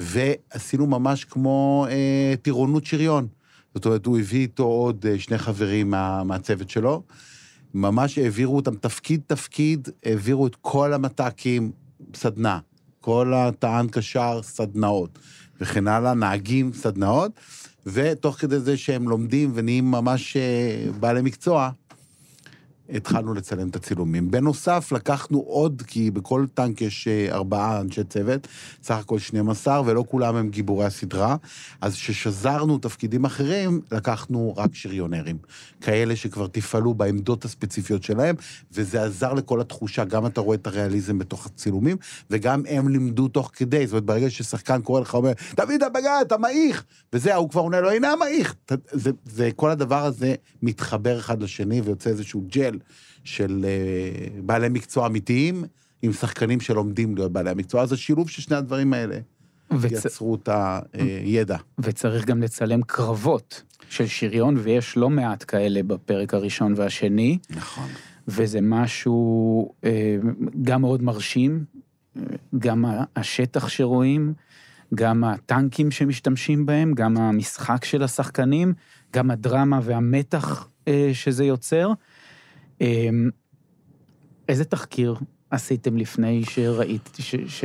ועשינו ממש כמו אה, טירונות שריון. זאת אומרת, הוא הביא איתו עוד אה, שני חברים מה, מהצוות שלו, ממש העבירו אותם תפקיד-תפקיד, העבירו את כל המת"קים סדנה. כל הטען קשר, סדנאות, וכן הלאה, נהגים, סדנאות, ותוך כדי זה שהם לומדים ונהיים ממש אה, בעלי מקצוע, התחלנו לצלם את הצילומים. בנוסף, לקחנו עוד, כי בכל טנק יש אה, ארבעה אנשי צוות, סך הכל 12, ולא כולם הם גיבורי הסדרה. אז כששזרנו תפקידים אחרים, לקחנו רק שריונרים. כאלה שכבר תפעלו בעמדות הספציפיות שלהם, וזה עזר לכל התחושה, גם אתה רואה את הריאליזם בתוך הצילומים, וגם הם לימדו תוך כדי. זאת אומרת, ברגע ששחקן קורא לך, אומר, דוד הבגד, אתה מעיך! וזה, ההוא כבר עונה לו, הנה המעיך! זה, זה, כל הדבר הזה מתחבר אחד לשני, ויוצא איזשהו ג'ל של אה, בעלי מקצוע אמיתיים, עם שחקנים שלומדים להיות בעלי המקצוע. אז השילוב של שני הדברים האלה וצ- יצרו את הידע. וצריך גם לצלם קרבות של שריון, ויש לא מעט כאלה בפרק הראשון והשני. נכון. וזה משהו אה, גם מאוד מרשים, אה, גם השטח שרואים, גם הטנקים שמשתמשים בהם, גם המשחק של השחקנים, גם הדרמה והמתח אה, שזה יוצר. אה, איזה תחקיר עשיתם לפני שראית, ש... ש...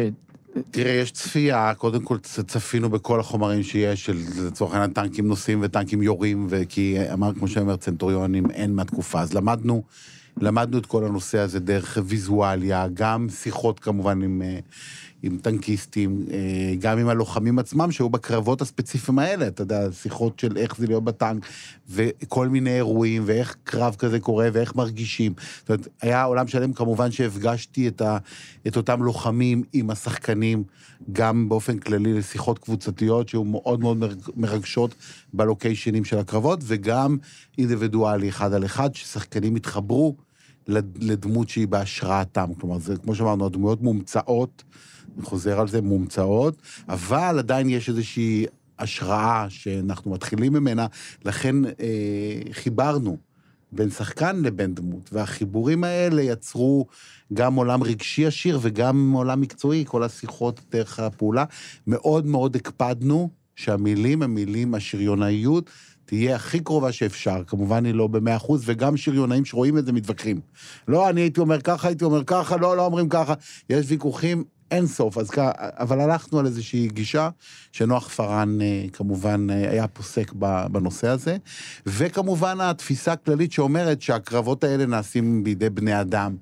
תראה, יש צפייה, קודם כל צפינו בכל החומרים שיש, לצורך העניין טנקים נוסעים וטנקים יורים, וכי אמר, כמו שאומר, צנטוריונים אין מהתקופה. אז למדנו, למדנו את כל הנושא הזה דרך ויזואליה, גם שיחות כמובן עם, אה, עם טנקיסטים, אה, גם עם הלוחמים עצמם שהיו בקרבות הספציפיים האלה, אתה יודע, שיחות של איך זה להיות בטנק, וכל מיני אירועים, ואיך קרב כזה קורה, ואיך מרגישים. זאת אומרת, היה עולם שלם, כמובן שהפגשתי את, ה, את אותם לוחמים עם השחקנים, גם באופן כללי לשיחות קבוצתיות, שהיו מאוד מאוד מרג- מרגשות בלוקיישנים של הקרבות, וגם אינדיבידואלי אחד על אחד, ששחקנים התחברו לדמות שהיא בהשראתם. כלומר, זה, כמו שאמרנו, הדמויות מומצאות, אני חוזר על זה, מומצאות, אבל עדיין יש איזושהי השראה שאנחנו מתחילים ממנה, לכן אה, חיברנו בין שחקן לבין דמות, והחיבורים האלה יצרו גם עולם רגשי עשיר וגם עולם מקצועי, כל השיחות דרך הפעולה. מאוד מאוד הקפדנו שהמילים הם מילים, השריונאיות, תהיה הכי קרובה שאפשר. כמובן היא לא במאה אחוז, וגם שריונאים שרואים את זה מתווכחים. לא, אני הייתי אומר ככה, הייתי אומר ככה, לא, לא אומרים ככה. יש ויכוחים אין סוף, אז כ... אבל הלכנו על איזושהי גישה שנוח פארן אה, כמובן אה, היה פוסק בנושא הזה, וכמובן התפיסה הכללית שאומרת שהקרבות האלה נעשים בידי בני אדם.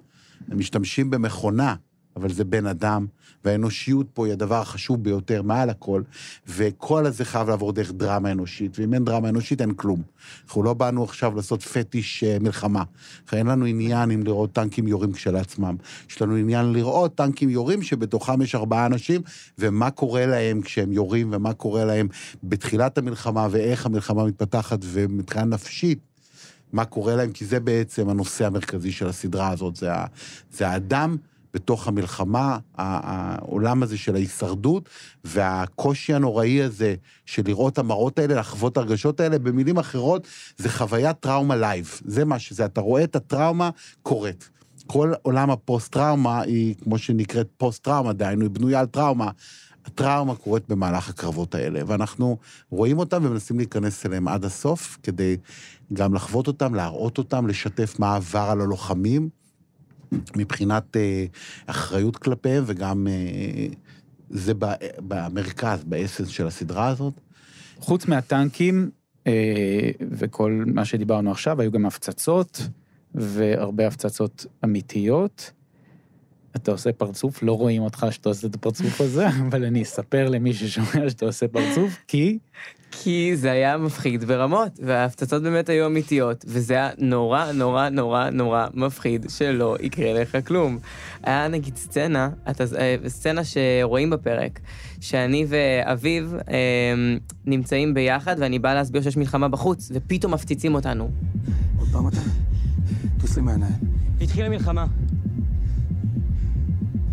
הם משתמשים במכונה, אבל זה בן אדם, והאנושיות פה היא הדבר החשוב ביותר מעל הכל, וכל הזה חייב לעבור דרך דרמה אנושית, ואם אין דרמה אנושית אין כלום. אנחנו לא באנו עכשיו לעשות פטיש אה, מלחמה. אין לנו עניין עם לראות טנקים יורים כשלעצמם. יש לנו עניין לראות טנקים יורים שבתוכם יש ארבעה אנשים, ומה קורה להם כשהם יורים, ומה קורה להם בתחילת המלחמה, ואיך המלחמה מתפתחת, ומבחינה נפשית. מה קורה להם, כי זה בעצם הנושא המרכזי של הסדרה הזאת, זה, זה האדם בתוך המלחמה, העולם הזה של ההישרדות, והקושי הנוראי הזה של לראות המראות האלה, לחוות הרגשות האלה, במילים אחרות, זה חוויית טראומה live. זה מה שזה, אתה רואה את הטראומה קורית. כל עולם הפוסט-טראומה היא, כמו שנקראת פוסט-טראומה, דהיינו, היא בנויה על טראומה. הטראומה קורית במהלך הקרבות האלה, ואנחנו רואים אותם ומנסים להיכנס אליהם עד הסוף, כדי גם לחוות אותם, להראות אותם, לשתף מה עבר על הלוחמים, מבחינת אה, אחריות כלפיהם, וגם אה, זה במרכז, ב essence של הסדרה הזאת. חוץ מהטנקים אה, וכל מה שדיברנו עכשיו, היו גם הפצצות, והרבה הפצצות אמיתיות. אתה עושה פרצוף, לא רואים אותך שאתה עושה את הפרצוף הזה, (laughs) אבל אני אספר למי ששומע שאתה עושה פרצוף, כי... כי זה היה מפחיד ברמות, וההפצצות באמת היו אמיתיות, וזה היה נורא נורא נורא נורא מפחיד שלא יקרה לך כלום. היה נגיד סצנה, אתה, אה, סצנה שרואים בפרק, שאני ואביב אה, נמצאים ביחד, ואני בא להסביר שיש מלחמה בחוץ, ופתאום מפציצים אותנו. עוד פעם אתה? טוס לי מהעיניים. התחילה מלחמה.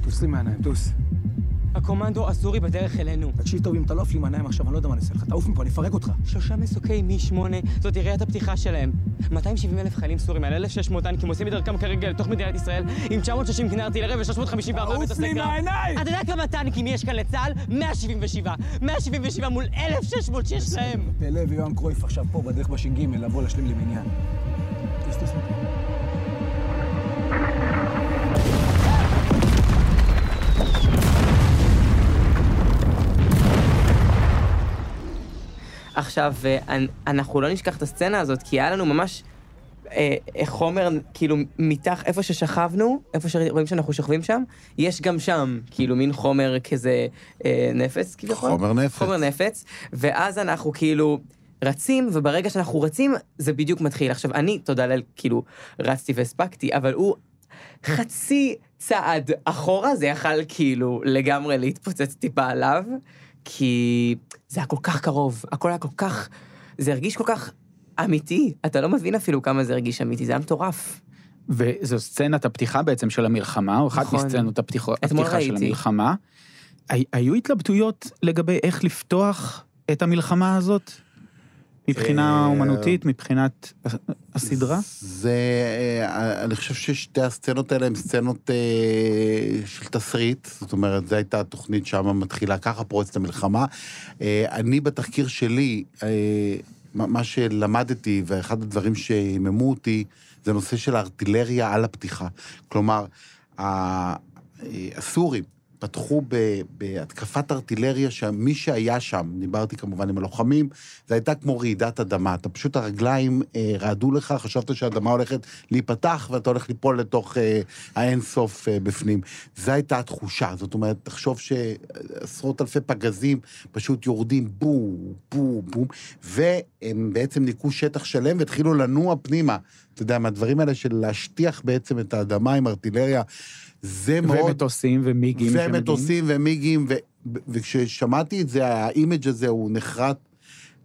טוס לי מהעיניים, טוס. הקומנדו הסורי בדרך אלינו. תקשיב טוב, אם אתה לא עף לי מהעיניים עכשיו, אני לא יודע מה אני אעשה לך. תעוף מפה, אני אפרק אותך. שלושה מסוקי מי שמונה, זאת יריית הפתיחה שלהם. 270 אלף חיילים סורים על 1,600 טנקים עושים את דרכם כרגע לתוך מדינת ישראל עם 960 קנה ארטילריה ו-354 תעוף לי מהעיניים! אתה יודע כמה טנקים יש כאן לצה"ל? 177. 177 מול 1,600 שיש להם. פלא ויוהאן קרויף עכשיו פה בדרך בש"ג לבוא להשלים לי מניין. עכשיו, אה, אנ- אנחנו לא נשכח את הסצנה הזאת, כי היה לנו ממש אה, חומר, כאילו, מתח, איפה ששכבנו, איפה שרואים שאנחנו שוכבים שם, יש גם שם, כאילו, מין חומר כזה אה, נפץ, כביכול. חומר נפץ. חומר נפץ, ואז אנחנו כאילו... רצים, וברגע שאנחנו רצים, זה בדיוק מתחיל. עכשיו, אני, תודה לאל, כאילו, רצתי והספקתי, אבל הוא חצי צעד אחורה, זה יכל כאילו לגמרי להתפוצץ טיפה עליו, כי זה היה כל כך קרוב, הכל היה כל כך, זה הרגיש כל כך אמיתי, אתה לא מבין אפילו כמה זה הרגיש אמיתי, זה היה מטורף. וזו סצנת הפתיחה בעצם של המלחמה, או אחת נכון. מסצנות הפתיחה, הפתיחה של. המלחמה. הי- היו התלבטויות לגבי איך לפתוח את המלחמה הזאת? מבחינה אה, אומנותית, מבחינת הסדרה? זה, אה, אני חושב ששתי הסצנות האלה הן סצנות אה, של תסריט, זאת אומרת, זו הייתה התוכנית שם מתחילה ככה, פורצת המלחמה. אני בתחקיר שלי, מה שלמדתי, ואחד הדברים שהיממו אותי, זה נושא של הארטילריה על הפתיחה. כלומר, הסורים פתחו ב- בהתקפת ארטילריה, שמי שהיה שם, דיברתי כמובן עם הלוחמים, זה הייתה כמו רעידת אדמה. אתה פשוט, הרגליים אה, רעדו לך, חשבת שהאדמה הולכת להיפתח ואתה הולך ליפול לתוך אה, האינסוף אה, בפנים. זו הייתה התחושה. זאת אומרת, תחשוב שעשרות אלפי פגזים פשוט יורדים בום, בום, בום, והם בעצם ניקו שטח שלם והתחילו לנוע פנימה. אתה יודע, מהדברים האלה של להשטיח בעצם את האדמה עם ארטילריה, זה מאוד... ומטוסים ומיגים. ומטוסים ומיגים, ו... וכששמעתי את זה, האימג' הזה הוא נחרט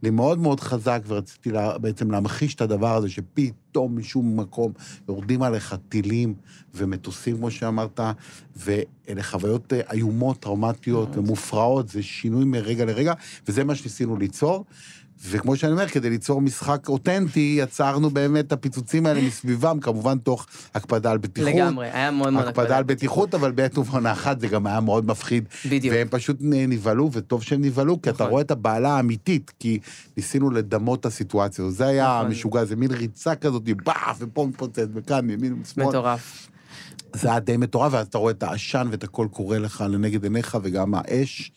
לי מאוד מאוד חזק, ורציתי לה... בעצם להמחיש את הדבר הזה, שפתאום משום מקום יורדים עליך טילים ומטוסים, כמו שאמרת, ואלה חוויות אה, איומות, טראומטיות ומופרעות, זה שינוי מרגע לרגע, וזה מה שניסינו ליצור. וכמו שאני אומר, כדי ליצור משחק אותנטי, יצרנו באמת את הפיצוצים האלה מסביבם, כמובן תוך הקפדה על בטיחות. לגמרי, היה מאוד מאוד הקפדה על בטיחות, אבל בעת ובעונה אחת זה גם היה מאוד מפחיד. בדיוק. והם פשוט נבהלו, וטוב שהם נבהלו, כי אתה רואה את הבעלה האמיתית, כי ניסינו לדמות את הסיטואציה. זה היה נכון. משוגע, זה מין ריצה כזאת, באף, ופה מתפוצץ, וכאן, ימין ושמאל. מטורף. זה היה די מטורף, ואז אתה רואה את העשן ואת הכל קורה לך לנגד עיניך, וגם האש.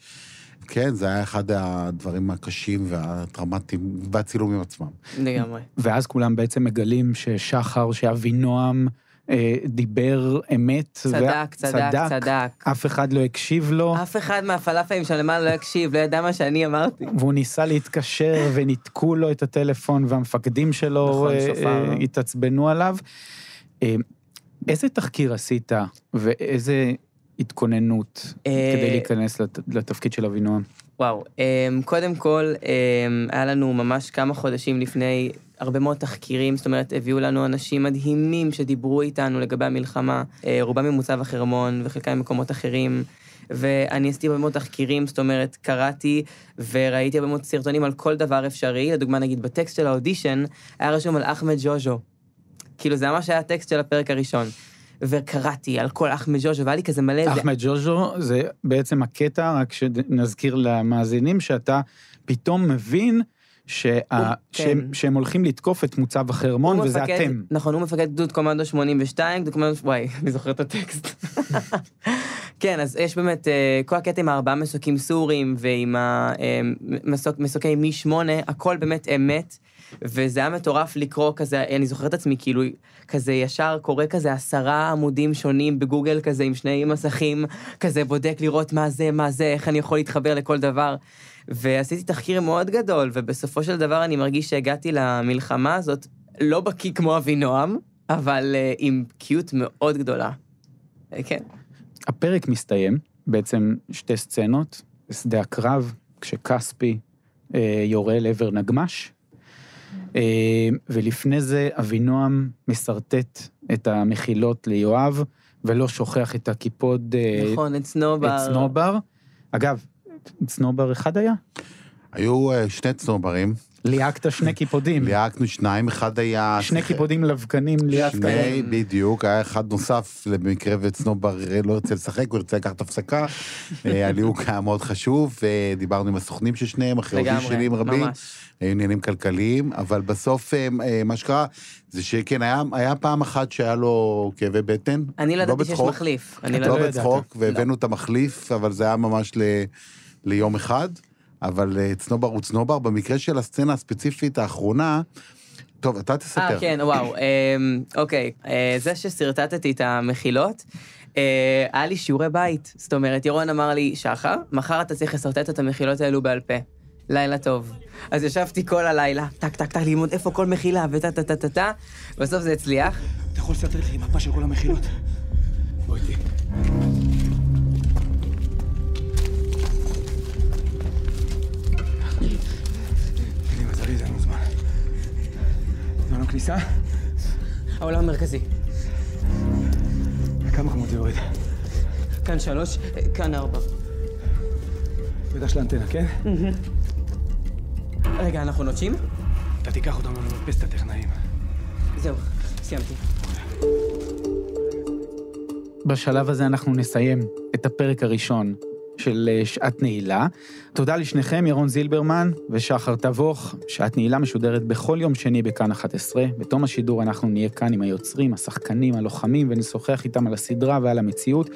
כן, זה היה אחד הדברים הקשים והטראומטיים בצילומים עצמם. לגמרי. ואז כולם בעצם מגלים ששחר, שאבינועם אה, דיבר אמת. צדק, וה- צדק, צדק. אף אחד לא הקשיב לו, אף אחד מהפלאפלים שם למעלה לא הקשיב, לא ידע מה שאני אמרתי. והוא ניסה להתקשר וניתקו לו את הטלפון, והמפקדים שלו נכון, אה. אה, התעצבנו עליו. אה, איזה תחקיר עשית, ואיזה התכוננות אה, כדי להיכנס לת- לתפקיד של אבינועם? וואו, אמ, קודם כל, אמ, היה לנו ממש כמה חודשים לפני הרבה מאוד תחקירים, זאת אומרת, הביאו לנו אנשים מדהימים שדיברו איתנו לגבי המלחמה, אה, רובם ממוצב החרמון וחלקם ממקומות אחרים. ואני עשיתי הרבה מאוד תחקירים, זאת אומרת, קראתי וראיתי הרבה מאוד סרטונים על כל דבר אפשרי. לדוגמה, נגיד, בטקסט של האודישן היה רשום על אחמד ג'וז'ו. כאילו, זה ממש היה הטקסט של הפרק הראשון. וקראתי על כל אחמד ג'וז'ו, והיה לי כזה מלא... זה- אחמד ג'וז'ו זה בעצם הקטע, רק שנזכיר למאזינים, שאתה פתאום מבין שה... הוא- שהם, כן. שהם הולכים לתקוף את מוצב החרמון, וזה מפקד- אתם. נכון, הוא מפקד גדוד קומנדו 82, גדוד קומנדו... וואי, (laughs) אני זוכר את הטקסט. (laughs) כן, אז יש באמת, אה, כל הקטע עם הארבעה מסוקים סורים ועם המסוקי מי שמונה, הכל באמת אמת. וזה היה מטורף לקרוא כזה, אני זוכר את עצמי כאילו, כזה ישר קורא כזה עשרה עמודים שונים בגוגל כזה עם שני מסכים, כזה בודק לראות מה זה, מה זה, איך אני יכול להתחבר לכל דבר. ועשיתי תחקיר מאוד גדול, ובסופו של דבר אני מרגיש שהגעתי למלחמה הזאת, לא בקיא כמו אבינועם, אבל uh, עם בקיאות מאוד גדולה. אה, כן. הפרק מסתיים, בעצם שתי סצנות, שדה הקרב, כשכספי אה, יורה לעבר נגמש, ולפני זה אבינועם משרטט את המחילות ליואב, ולא שוכח את הקיפוד... אה, נכון, את צנובר. את צנובר. אגב, צנובר אחד היה? היו אה, שני צנוברים. ליהקת שני קיפודים. ליהקנו שניים, אחד היה... שני קיפודים לבקנים ליהקת. שני, בדיוק, היה אחד נוסף, במקרה וצנובר לא ירצה לשחק, הוא ירצה לקחת הפסקה. (laughs) אה, הליהוק היה מאוד חשוב, ודיברנו עם הסוכנים של שניהם, אחרי לגמרי, אודישנים רבים. היו עניינים כלכליים, אבל בסוף אה, אה, מה שקרה, זה שכן, היה, היה פעם אחת שהיה לו כאבי בטן. אני לא ידעתי שיש מחליף. אני לא לא. בצחוק, והבאנו את המחליף, אבל זה היה ממש ל, ליום אחד. אבל אה, צנובר הוא צנובר. במקרה של הסצנה הספציפית האחרונה, טוב, אתה תספר. אה, כן, וואו. אמ, אוקיי, אה, זה ששרטטתי את המחילות, אה, היה לי שיעורי בית. זאת אומרת, ירון אמר לי, שחר, מחר אתה צריך לשרטט את המחילות האלו בעל פה. לילה טוב. אז ישבתי כל הלילה, טק, טק, טק, ללמוד איפה כל מחילה, וטה, טה, טה, טה, טה, בסוף זה הצליח. אתה יכול לסרטט לי מפה של כל המחילות? בוא איתי. זמן הכניסה? העולם המרכזי. כמה כמות זה יורד? כאן שלוש, כאן ארבע. בטח של האנטנה, כן? רגע, אנחנו נוטשים? אתה תיקח אותנו למדפסת הטכנאים. זהו, סיימתי. בשלב הזה אנחנו נסיים את הפרק הראשון של אה, שעת נעילה. תודה לשניכם, ירון זילברמן ושחר תבוך. שעת נעילה משודרת בכל יום שני בכאן 11. בתום השידור אנחנו נהיה כאן עם היוצרים, השחקנים, הלוחמים, ונשוחח איתם על הסדרה ועל המציאות.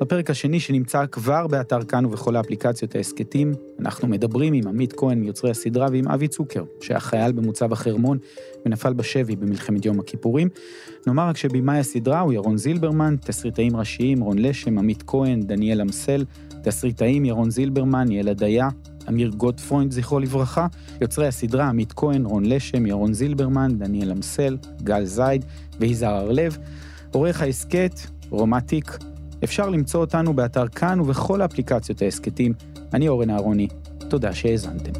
בפרק השני שנמצא כבר באתר כאן ובכל האפליקציות ההסכתים, אנחנו מדברים עם עמית כהן מיוצרי הסדרה ועם אבי צוקר, שהיה חייל במוצב החרמון ונפל בשבי במלחמת יום הכיפורים. נאמר רק שבמאי הסדרה הוא ירון זילברמן, תסריטאים ראשיים רון לשם, עמית כהן, דניאל אמסל, תסריטאים ירון זילברמן, יעל הדיה, אמיר גוטפרוינד, זכרו לברכה, יוצרי הסדרה עמית כהן, רון לשם, ירון זילברמן, דניאל אמסל, גל זייד ויזהר הרלב. עורך ההסכת, רומטיק. אפשר למצוא אותנו באתר כאן ובכל האפליקציות ההסכתים. אני אורן אהרוני, תודה שהאזנתם.